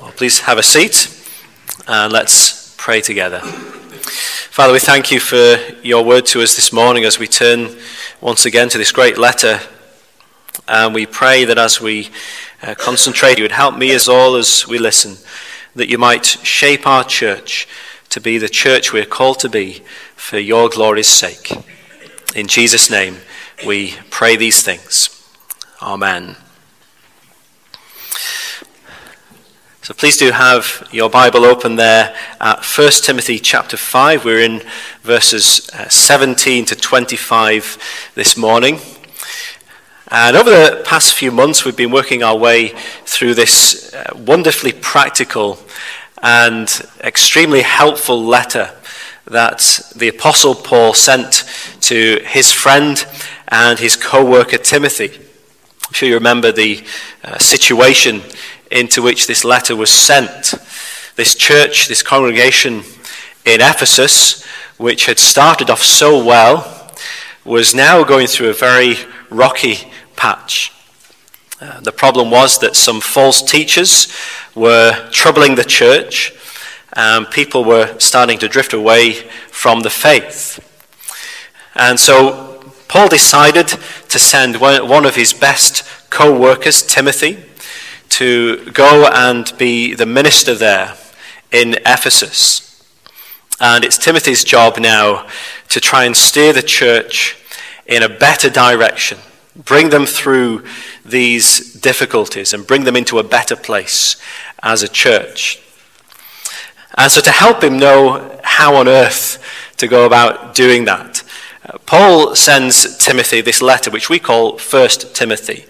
Well, please have a seat and let's pray together. Father, we thank you for your word to us this morning as we turn once again to this great letter. And we pray that as we uh, concentrate, you would help me as all as we listen, that you might shape our church to be the church we're called to be for your glory's sake. In Jesus' name, we pray these things. Amen. So please do have your Bible open there at 1 Timothy chapter 5. We're in verses uh, 17 to 25 this morning. And over the past few months, we've been working our way through this uh, wonderfully practical and extremely helpful letter that the Apostle Paul sent to his friend and his co worker Timothy. I'm sure you remember the uh, situation into which this letter was sent. This church, this congregation in Ephesus, which had started off so well, was now going through a very rocky patch. Uh, the problem was that some false teachers were troubling the church, and people were starting to drift away from the faith. And so Paul decided to send one of his best co workers, Timothy, to go and be the minister there in Ephesus. And it's Timothy's job now to try and steer the church in a better direction, bring them through these difficulties, and bring them into a better place as a church. And so, to help him know how on earth to go about doing that, uh, Paul sends Timothy this letter, which we call First Timothy.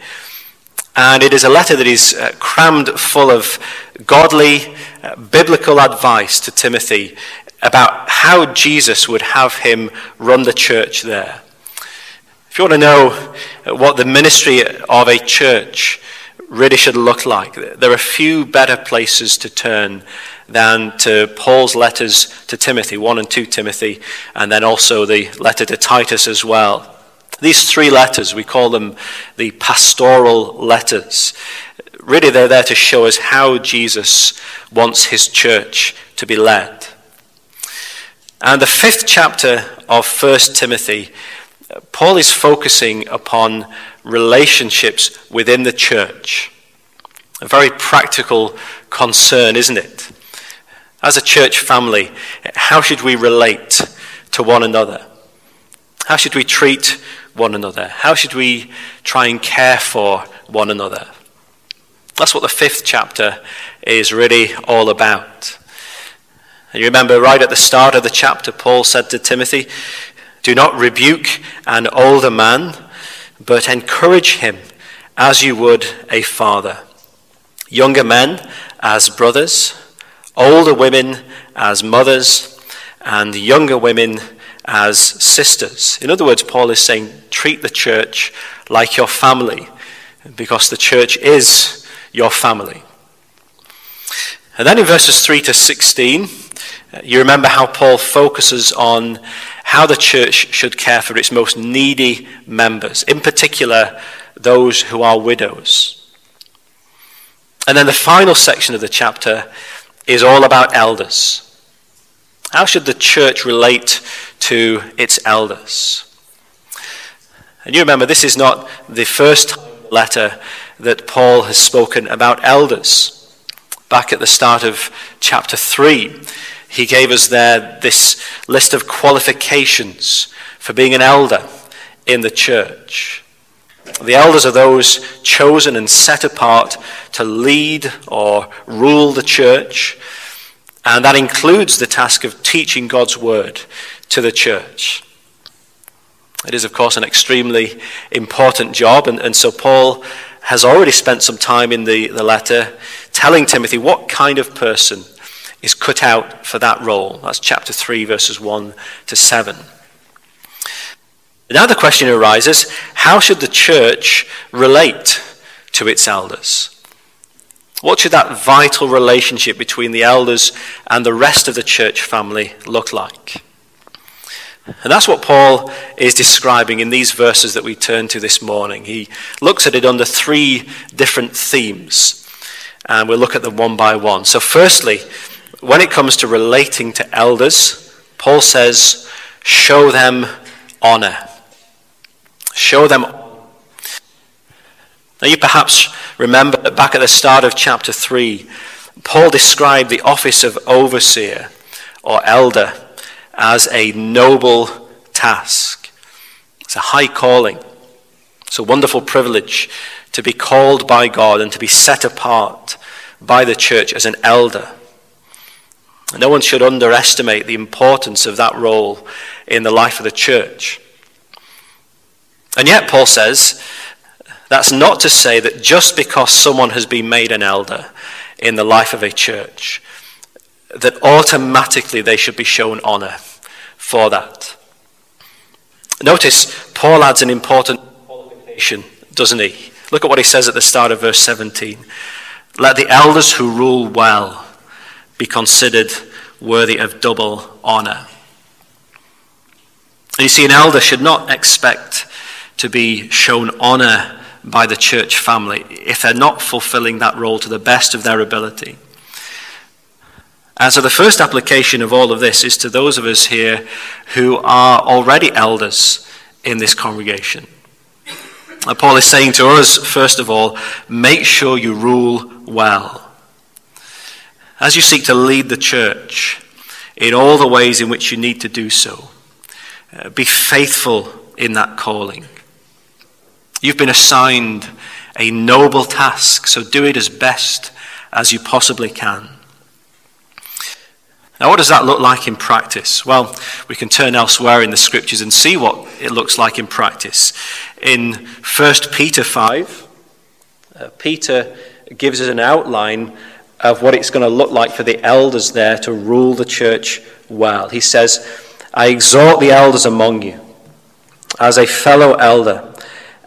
And it is a letter that is uh, crammed full of godly, uh, biblical advice to Timothy about how Jesus would have him run the church there. If you want to know uh, what the ministry of a church really should look like, there are few better places to turn than to Paul's letters to Timothy, 1 and 2 Timothy, and then also the letter to Titus as well. These three letters, we call them the pastoral letters. Really, they're there to show us how Jesus wants his church to be led. And the fifth chapter of 1 Timothy, Paul is focusing upon relationships within the church. A very practical concern, isn't it? As a church family, how should we relate to one another? How should we treat one another? How should we try and care for one another? That's what the fifth chapter is really all about. And you remember right at the start of the chapter, Paul said to Timothy, Do not rebuke an older man, but encourage him as you would a father. Younger men as brothers, older women as mothers, and younger women as sisters. In other words, Paul is saying, treat the church like your family, because the church is your family. And then in verses 3 to 16, uh, you remember how Paul focuses on how the church should care for its most needy members, in particular, those who are widows. And then the final section of the chapter is all about elders. How should the church relate to its elders? And you remember, this is not the first letter that Paul has spoken about elders. Back at the start of chapter 3, he gave us there this list of qualifications for being an elder in the church. The elders are those chosen and set apart to lead or rule the church and that includes the task of teaching God's word to the church. It is, of course, an extremely important job. And, and so Paul has already spent some time in the, the letter telling Timothy what kind of person is cut out for that role. That's chapter 3, verses 1 to 7. Now the question arises how should the church relate to its elders? What should that vital relationship between the elders and the rest of the church family look like? And that's what Paul is describing in these verses that we turn to this morning. He looks at it under three different themes. and we'll look at them one by one. So, firstly, when it comes to relating to elders, Paul says, show them honor. Show them. Now, you perhaps remember that back at the start of chapter 3, Paul described the office of overseer or elder as a noble task. It's a high calling. It's a wonderful privilege to be called by God and to be set apart by the church as an elder. No one should underestimate the importance of that role in the life of the church. And yet, Paul says, that's not to say that just because someone has been made an elder in the life of a church, that automatically they should be shown honor for that. Notice, Paul adds an important qualification, doesn't he? Look at what he says at the start of verse 17. Let the elders who rule well be considered worthy of double honor. And you see, an elder should not expect to be shown honor by the church family if they're not fulfilling that role to the best of their ability. And so, the first application of all of this is to those of us here who are already elders in this congregation. And Paul is saying to us, first of all, make sure you rule well. As you seek to lead the church in all the ways in which you need to do so, uh, be faithful in that calling. You've been assigned a noble task, so do it as best as you possibly can. Now, what does that look like in practice? Well, we can turn elsewhere in the scriptures and see what it looks like in practice. In 1 Peter 5, uh, Peter gives us an outline of what it's going to look like for the elders there to rule the church well. He says, I exhort the elders among you as a fellow elder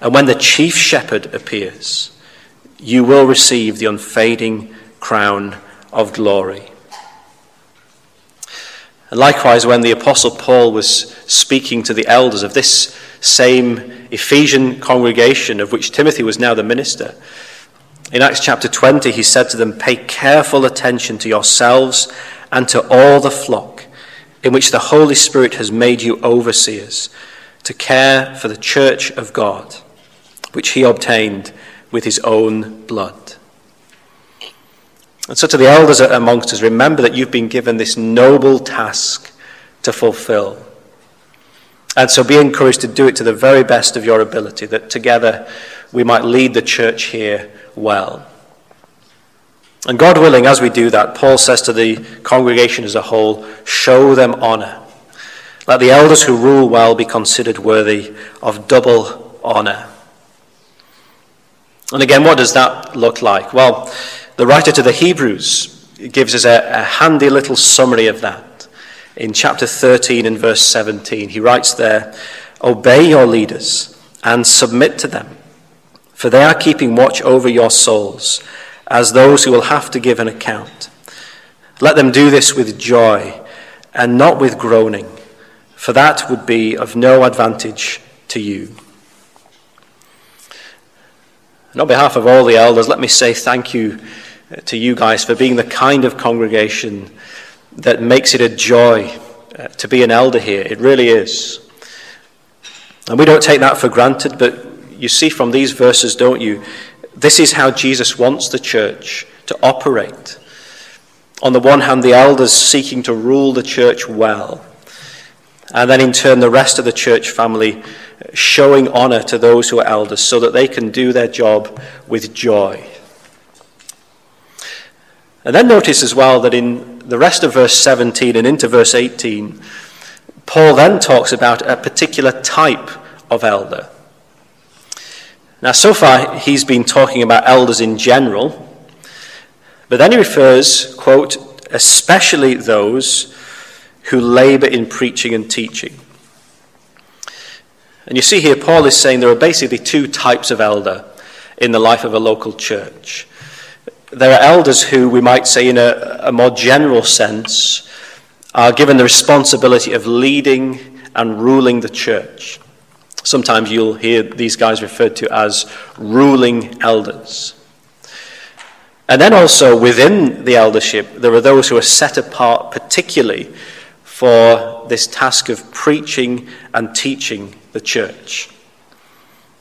And when the chief shepherd appears, you will receive the unfading crown of glory. And likewise, when the Apostle Paul was speaking to the elders of this same Ephesian congregation, of which Timothy was now the minister, in Acts chapter 20, he said to them, Pay careful attention to yourselves and to all the flock in which the Holy Spirit has made you overseers to care for the church of God, which he obtained with his own blood. And so, to the elders amongst us, remember that you've been given this noble task to fulfill. And so, be encouraged to do it to the very best of your ability, that together we might lead the church here well. And God willing, as we do that, Paul says to the congregation as a whole, show them honor. Let the elders who rule well be considered worthy of double honor. And again, what does that look like? Well, the writer to the Hebrews gives us a, a handy little summary of that. In chapter 13 and verse 17, he writes there, Obey your leaders and submit to them, for they are keeping watch over your souls as those who will have to give an account. Let them do this with joy and not with groaning, for that would be of no advantage to you. And on behalf of all the elders, let me say thank you to you guys for being the kind of congregation that makes it a joy uh, to be an elder here. It really is. And we don't take that for granted, but you see from these verses, don't you? This is how Jesus wants the church to operate. On the one hand, the elders seeking to rule the church well, and then in turn, the rest of the church family showing honor to those who are elders so that they can do their job with joy. And then notice as well that in the rest of verse 17 and into verse 18, Paul then talks about a particular type of elder. Now, so far, he's been talking about elders in general, But then he refers, quote, especially those who labor in preaching and teaching. And you see here, Paul is saying there are basically two types of elder in the life of a local church. There are elders who, we might say, in a, a more general sense, are given the responsibility of leading and ruling the church. Sometimes you'll hear these guys referred to as ruling elders. And then also within the eldership, there are those who are set apart particularly for this task of preaching and teaching the church.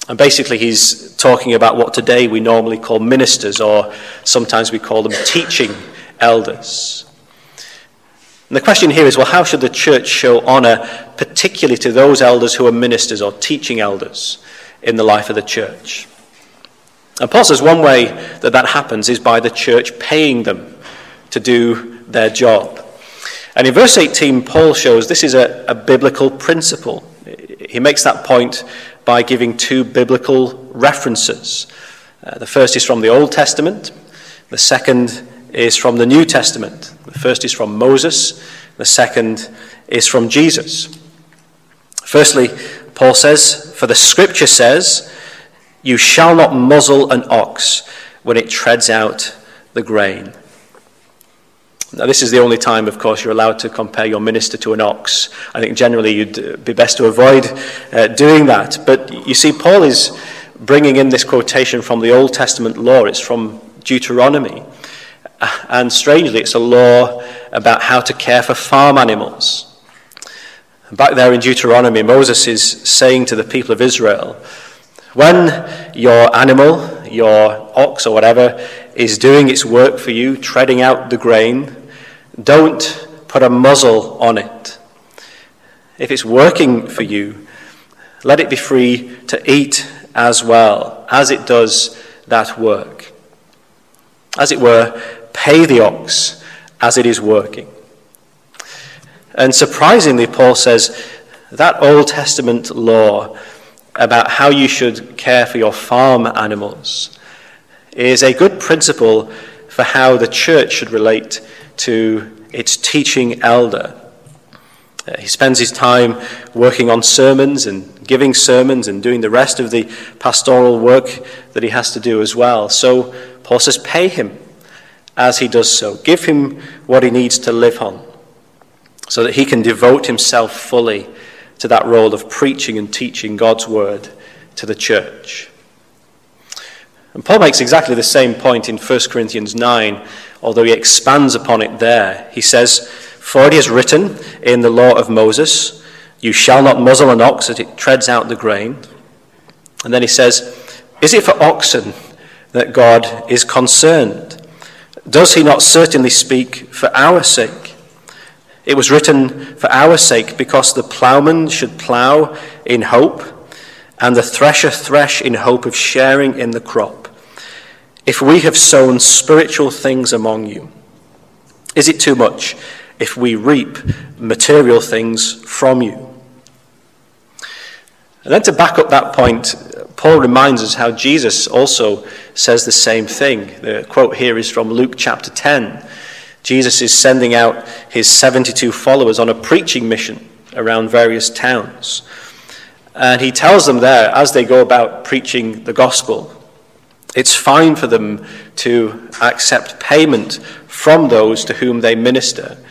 And basically, he's talking about what today we normally call ministers, or sometimes we call them teaching elders. And the question here is well, how should the church show honour, particularly to those elders who are ministers or teaching elders in the life of the church? And Paul says one way that that happens is by the church paying them to do their job. And in verse 18, Paul shows this is a, a biblical principle. He makes that point by giving two biblical references. Uh, the first is from the Old Testament, the second is from the New Testament. The first is from Moses, the second is from Jesus. Firstly, Paul says, For the scripture says, you shall not muzzle an ox when it treads out the grain. Now, this is the only time, of course, you're allowed to compare your minister to an ox. I think generally you'd be best to avoid uh, doing that. But you see, Paul is bringing in this quotation from the Old Testament law. It's from Deuteronomy. And strangely, it's a law about how to care for farm animals. Back there in Deuteronomy, Moses is saying to the people of Israel, when your animal, your ox or whatever, is doing its work for you, treading out the grain, don't put a muzzle on it. If it's working for you, let it be free to eat as well as it does that work. As it were, pay the ox as it is working. And surprisingly, Paul says that Old Testament law about how you should care for your farm animals is a good principle for how the church should relate to its teaching elder. Uh, he spends his time working on sermons and giving sermons and doing the rest of the pastoral work that he has to do as well. So Paul says, pay him as he does so. Give him what he needs to live on so that he can devote himself fully to that role of preaching and teaching God's word to the church. And Paul makes exactly the same point in 1 Corinthians 9, although he expands upon it there. He says, For it is written in the law of Moses, You shall not muzzle an ox that it treads out the grain. And then he says, Is it for oxen that God is concerned? Does he not certainly speak for our sake? It was written for our sake because the ploughman should plough in hope and the thresher thresh in hope of sharing in the crop. If we have sown spiritual things among you, is it too much if we reap material things from you? And then to back up that point, Paul reminds us how Jesus also says the same thing. The quote here is from Luke chapter 10. Jesus is sending out his 72 followers on a preaching mission around various towns. And he tells them there, as they go about preaching the gospel, it's fine for them to accept payment from those to whom they minister,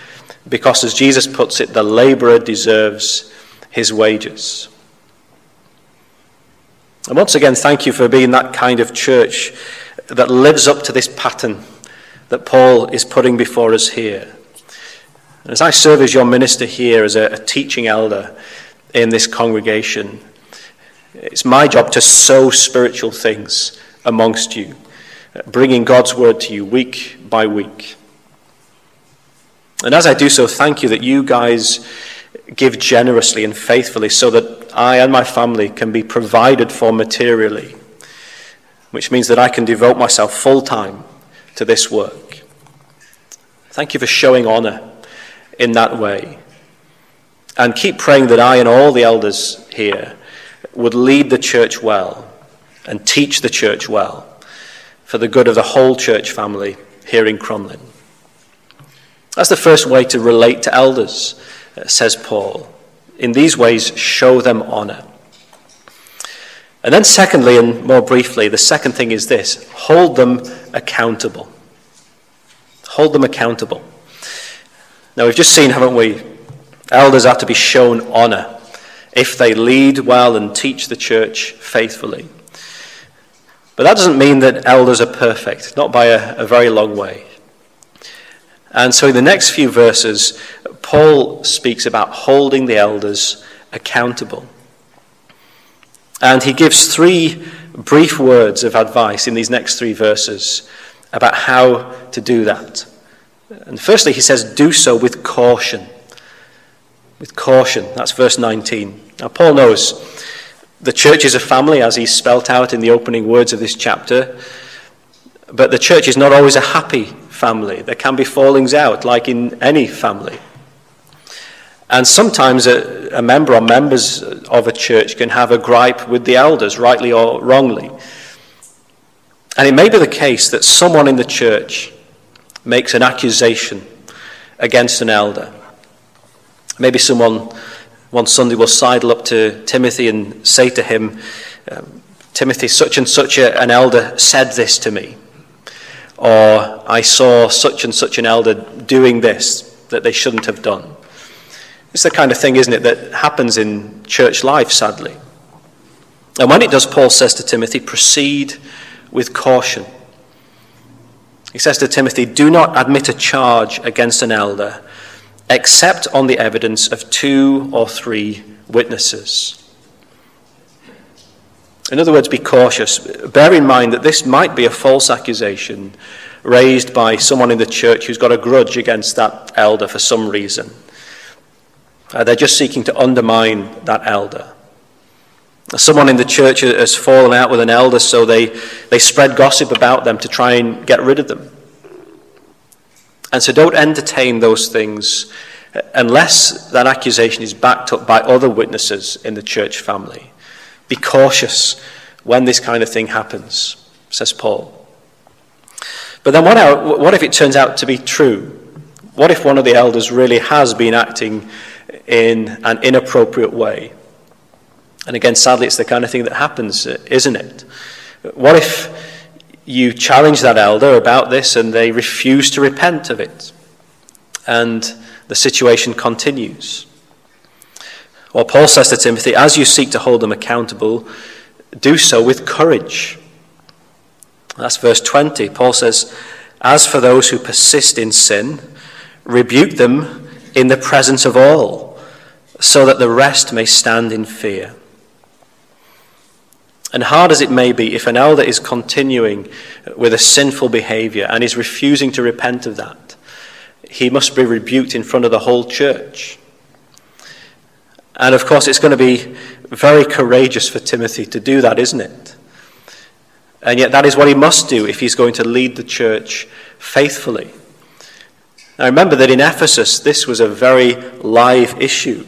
because, as Jesus puts it, the laborer deserves his wages. And once again, thank you for being that kind of church that lives up to this pattern that Paul is putting before us here. As I serve as your minister here, as a, a teaching elder in this congregation, it's my job to sow spiritual things amongst you, bringing God's word to you week by week. And as I do so, thank you that you guys give generously and faithfully so that I and my family can be provided for materially, which means that I can devote myself full time to this work. Thank you for showing honor in that way. And keep praying that I and all the elders here would lead the church well and teach the church well for the good of the whole church family here in Crumlin. That's the first way to relate to elders, uh, says Paul. In these ways, show them honor. And then, secondly, and more briefly, the second thing is this hold them accountable. Hold them accountable. Now, we've just seen, haven't we? Elders are to be shown honor if they lead well and teach the church faithfully. But that doesn't mean that elders are perfect, not by a, a very long way. And so in the next few verses, Paul speaks about holding the elders accountable. And he gives three brief words of advice in these next three verses about how to do that. And firstly, he says, do so with caution. With caution. That's verse 19. Now, Paul knows the church is a family, as he's spelt out in the opening words of this chapter. But the church is not always a happy family. There can be fallings out, like in any family. And sometimes a, a, member or members of a church can have a gripe with the elders, rightly or wrongly. And it may be the case that someone in the church makes an accusation against an elder. Maybe someone one Sunday will sidle up to Timothy and say to him, um, Timothy, such and such a, an elder said this to me. Or I saw such and such an elder doing this that they shouldn't have done. It's the kind of thing, isn't it, that happens in church life, sadly. And when it does, Paul says to Timothy, proceed with caution. He says to Timothy, do not admit a charge against an elder except on the evidence of two or three witnesses. In other words, be cautious. Bear in mind that this might be a false accusation raised by someone in the church who's got a grudge against that elder for some reason. Uh, they're just seeking to undermine that elder. Someone in the church has fallen out with an elder, so they, they spread gossip about them to try and get rid of them. And so don't entertain those things unless that accusation is backed up by other witnesses in the church family. Be cautious when this kind of thing happens, says Paul. But then what, what if it turns out to be true? What if one of the elders really has been acting in an inappropriate way? And again, sadly, it's the kind of thing that happens, isn't it? What if you challenge that elder about this and they refuse to repent of it. And the situation continues. Well, Paul says to Timothy, as you seek to hold them accountable, do so with courage. That's verse 20. Paul says, As for those who persist in sin, rebuke them in the presence of all, so that the rest may stand in fear. And hard as it may be, if an elder is continuing with a sinful behavior and is refusing to repent of that, he must be rebuked in front of the whole church. And of course, it's going to be very courageous for Timothy to do that, isn't it? And yet, that is what he must do if he's going to lead the church faithfully. Now, remember that in Ephesus, this was a very live issue.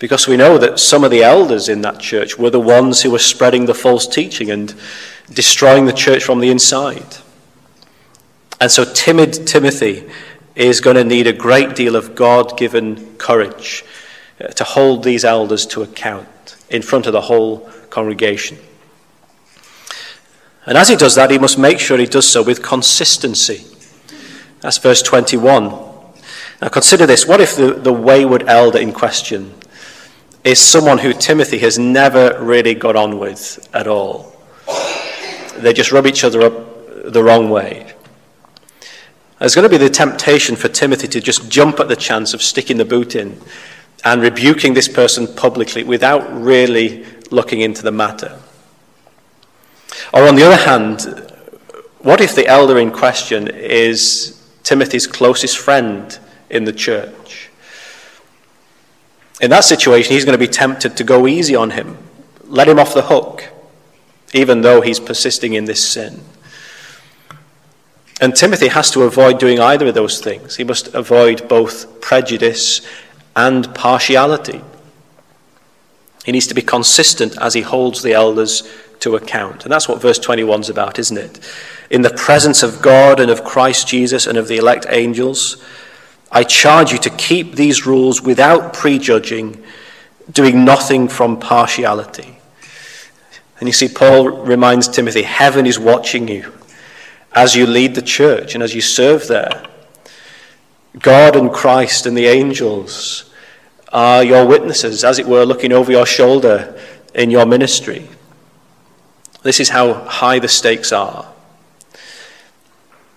Because we know that some of the elders in that church were the ones who were spreading the false teaching and destroying the church from the inside. And so, timid Timothy is going to need a great deal of God given courage uh, to hold these elders to account in front of the whole congregation. And as he does that, he must make sure he does so with consistency. That's verse 21. Now consider this what if the, the wayward elder in question is someone who Timothy has never really got on with at all. They just rub each other up the wrong way. There's going to be the temptation for Timothy to just jump at the chance of sticking the boot in and rebuking this person publicly without really looking into the matter. Or, on the other hand, what if the elder in question is Timothy's closest friend in the church? In that situation, he's going to be tempted to go easy on him, let him off the hook, even though he's persisting in this sin. And Timothy has to avoid doing either of those things. He must avoid both prejudice and partiality. He needs to be consistent as he holds the elders to account. And that's what verse 21 is about, isn't it? In the presence of God and of Christ Jesus and of the elect angels, I charge you to keep these rules without prejudging, doing nothing from partiality. And you see, Paul reminds Timothy heaven is watching you as you lead the church and as you serve there. God and Christ and the angels are your witnesses, as it were, looking over your shoulder in your ministry. This is how high the stakes are.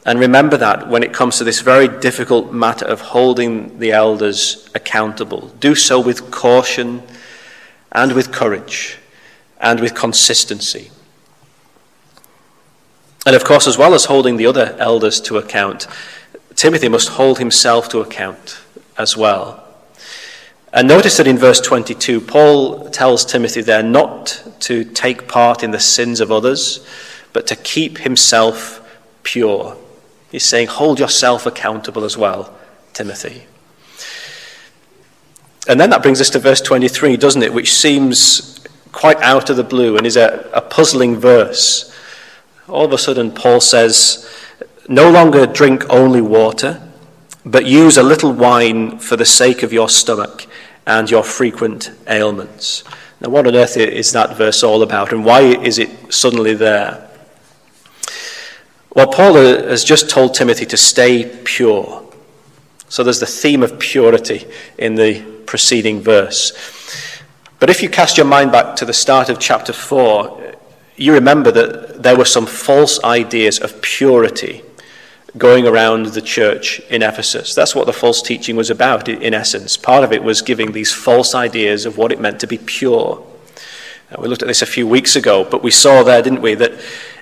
And remember that when it comes to this very difficult matter of holding the elders accountable. Do so with caution and with courage and with consistency. And of course, as well as holding the other elders to account, Timothy must hold himself to account as well. And notice that in verse 22, Paul tells Timothy there not to take part in the sins of others, but to keep himself pure. He's saying, hold yourself accountable as well, Timothy. And then that brings us to verse 23, doesn't it? Which seems quite out of the blue and is a, a puzzling verse. All of a sudden, Paul says, No longer drink only water, but use a little wine for the sake of your stomach and your frequent ailments. Now, what on earth is that verse all about, and why is it suddenly there? Well, Paul has just told Timothy to stay pure. So there's the theme of purity in the preceding verse. But if you cast your mind back to the start of chapter 4, you remember that there were some false ideas of purity going around the church in Ephesus. That's what the false teaching was about, in essence. Part of it was giving these false ideas of what it meant to be pure. We looked at this a few weeks ago, but we saw there, didn't we, that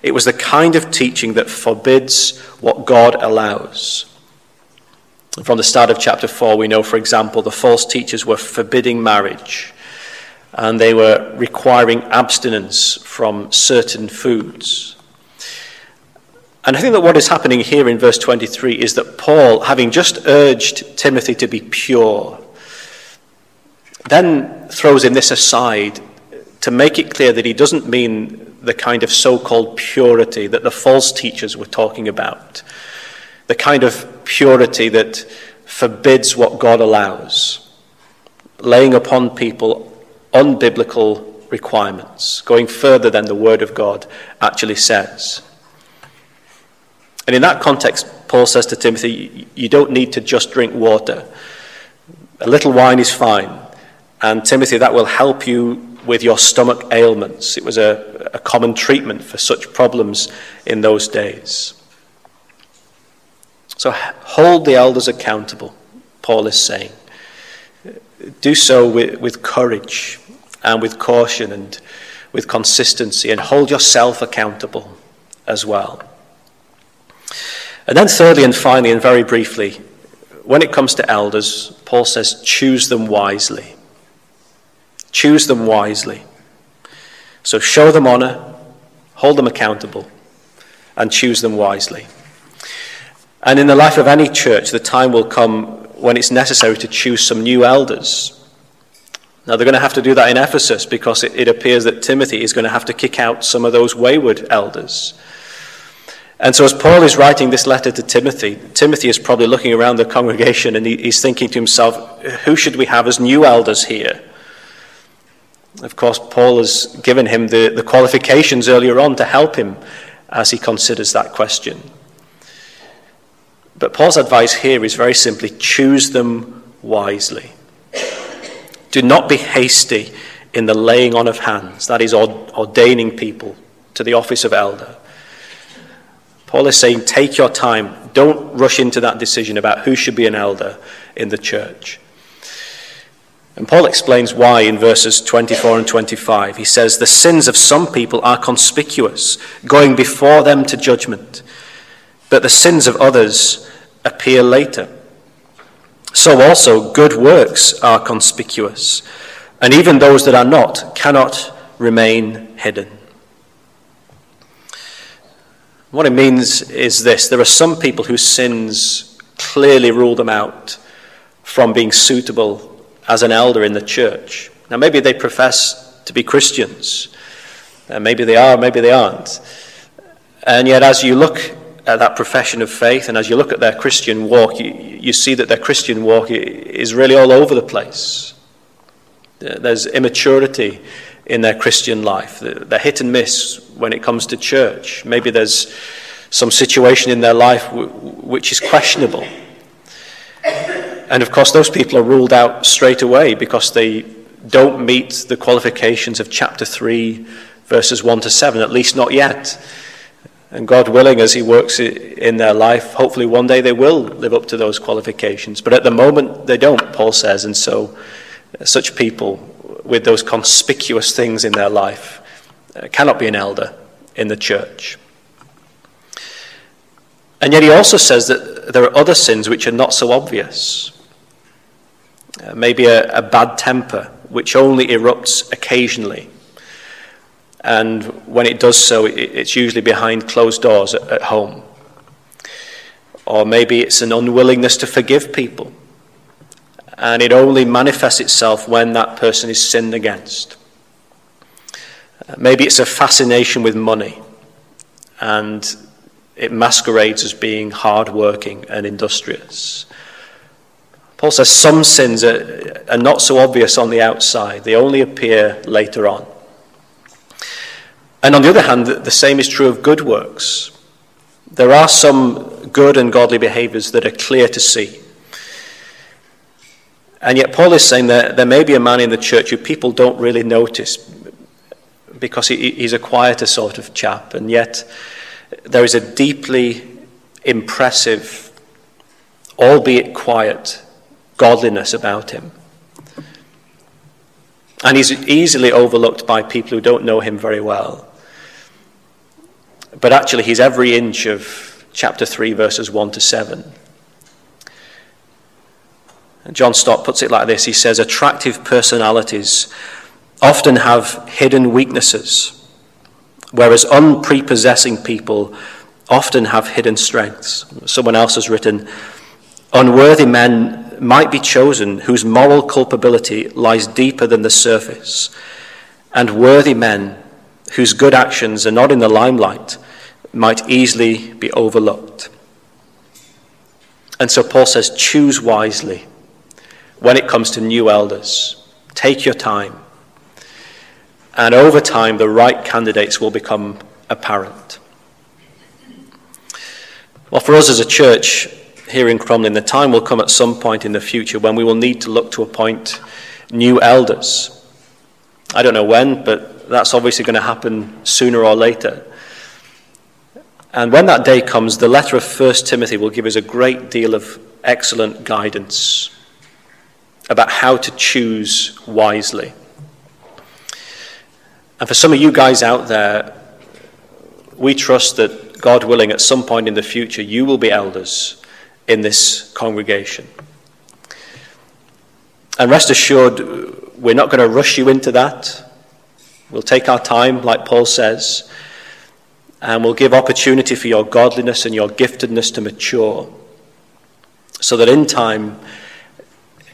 it was the kind of teaching that forbids what God allows. From the start of chapter 4, we know, for example, the false teachers were forbidding marriage and they were requiring abstinence from certain foods. And I think that what is happening here in verse 23 is that Paul, having just urged Timothy to be pure, then throws in this aside to make it clear that he doesn't mean the kind of so called purity that the false teachers were talking about, the kind of purity that forbids what God allows, laying upon people unbiblical requirements, going further than the Word of God actually says. And in that context, Paul says to Timothy, You don't need to just drink water. A little wine is fine. And Timothy, that will help you with your stomach ailments. It was a, a common treatment for such problems in those days. So hold the elders accountable, Paul is saying. Do so with, with courage and with caution and with consistency, and hold yourself accountable as well. And then, thirdly and finally, and very briefly, when it comes to elders, Paul says, choose them wisely. Choose them wisely. So show them honor, hold them accountable, and choose them wisely. And in the life of any church, the time will come when it's necessary to choose some new elders now, they're going to have to do that in Ephesus because it, it, appears that Timothy is going to have to kick out some of those wayward elders. And so, as Paul is writing this letter to Timothy, Timothy is probably looking around the congregation and he, he's thinking to himself, who should we have as new elders here? Of course, Paul has given him the, the qualifications earlier on to help him as he considers that question. But Paul's advice here is very simply choose them wisely. Do not be hasty in the laying on of hands, that is, ordaining people to the office of elder. Paul is saying, take your time. Don't rush into that decision about who should be an elder in the church. And Paul explains why in verses 24 and 25. He says, The sins of some people are conspicuous, going before them to judgment, but the sins of others appear later. So also good works are conspicuous, and even those that are not cannot remain hidden. What it means is this there are some people whose sins clearly rule them out from being suitable as an elder in the church. Now, maybe they profess to be Christians, Uh, maybe they are, maybe they aren't. And yet, as you look at that profession of faith and as you look at their Christian walk, you, you see that their Christian walk is really all over the place. There's immaturity in their Christian life. They're hit and miss when it comes to church. Maybe there's some situation in their life which is questionable. And of course, those people are ruled out straight away because they don't meet the qualifications of chapter 3, verses 1 to 7, at least not yet. And God willing, as He works in their life, hopefully one day they will live up to those qualifications. But at the moment, they don't, Paul says. And so, such people with those conspicuous things in their life uh, cannot be an elder in the church. And yet, he also says that there are other sins which are not so obvious. Uh, maybe a, a bad temper, which only erupts occasionally and when it does so, it's usually behind closed doors at home. Or maybe it's an unwillingness to forgive people, and it only manifests itself when that person is sinned against. Uh, maybe it's a fascination with money, and it masquerades as being hardworking and industrious. Paul says some sins are, are not so obvious on the outside, they only appear later on. And on the other hand, the same is true of good works. There are some good and godly behaviors that are clear to see. And yet, Paul is saying that there may be a man in the church who people don't really notice because he's a quieter sort of chap, and yet there is a deeply impressive, albeit quiet, godliness about him. And he's easily overlooked by people who don't know him very well. But actually, he's every inch of chapter 3, verses 1 to 7. And John Stott puts it like this He says, Attractive personalities often have hidden weaknesses, whereas unprepossessing people often have hidden strengths. Someone else has written, Unworthy men might be chosen whose moral culpability lies deeper than the surface, and worthy men whose good actions are not in the limelight might easily be overlooked. And so Paul says, choose wisely when it comes to new elders. Take your time. And over time, the right candidates will become apparent. Well, for us as a church here in Crumlin, the time will come at some point in the future when we will need to look to appoint new elders. I don't know when, but that's obviously going to happen sooner or later. And when that day comes, the letter of 1 Timothy will give us a great deal of excellent guidance about how to choose wisely. And for some of you guys out there, we trust that God willing, at some point in the future, you will be elders in this congregation. And rest assured, we're not going to rush you into that. We'll take our time, like Paul says and we'll give opportunity for your godliness and your giftedness to mature, so that in time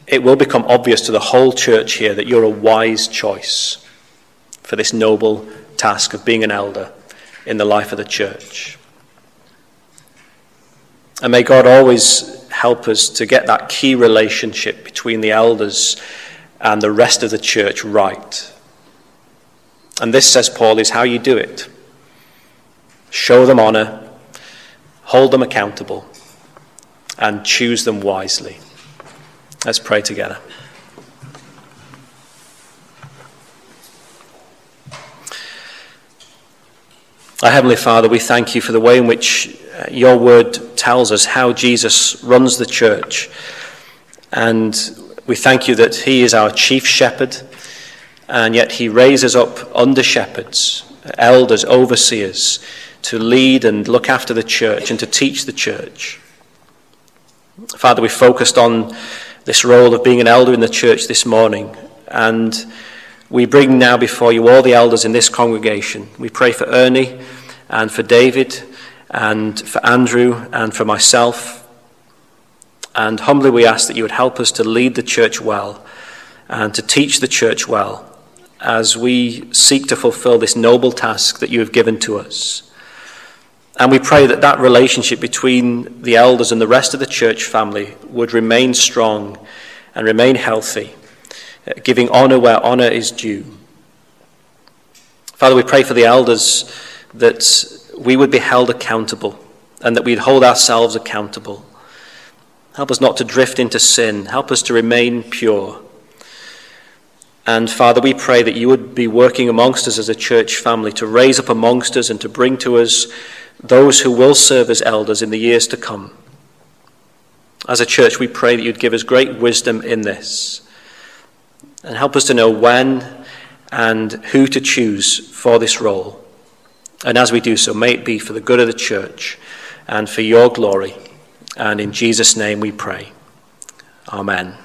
it will become obvious to the whole church here that you're a wise choice for this noble task of being an elder in the life of the church. And may God always help us to get that key relationship between the elders and the rest of the church right. And this, says Paul, is how you do it show them honor, hold them accountable, and choose them wisely. Let's pray together. Our Heavenly Father, we thank you for the way in which uh, your word tells us how Jesus runs the church. And we thank you that he is our chief shepherd, and yet he raises up under shepherds, elders, overseers to lead and look after the church and to teach the church. Father, we focused on this role of being an elder in the church this morning, and we bring now before you all the elders in this congregation. We pray for Ernie and for David and for Andrew and for myself. And humbly we ask that you would help us to lead the church well and to teach the church well as we seek to fulfill this noble task that you have given to us. And we pray that that relationship between the elders and the rest of the church family would remain strong and remain healthy, giving honour where honour is due. Father, we pray for the elders that we would be held accountable and that we'd hold ourselves accountable. Help us not to drift into sin. Help us to remain pure. And Father, we pray that you would be working amongst us as a church family to raise up amongst us and to bring to us those who will serve as elders in the years to come. As a church, we pray that you'd give us great wisdom in this and help us to know when and who to choose for this role. And as we do so, may it be for the good of the church and for your glory. And in Jesus' name we pray. Amen.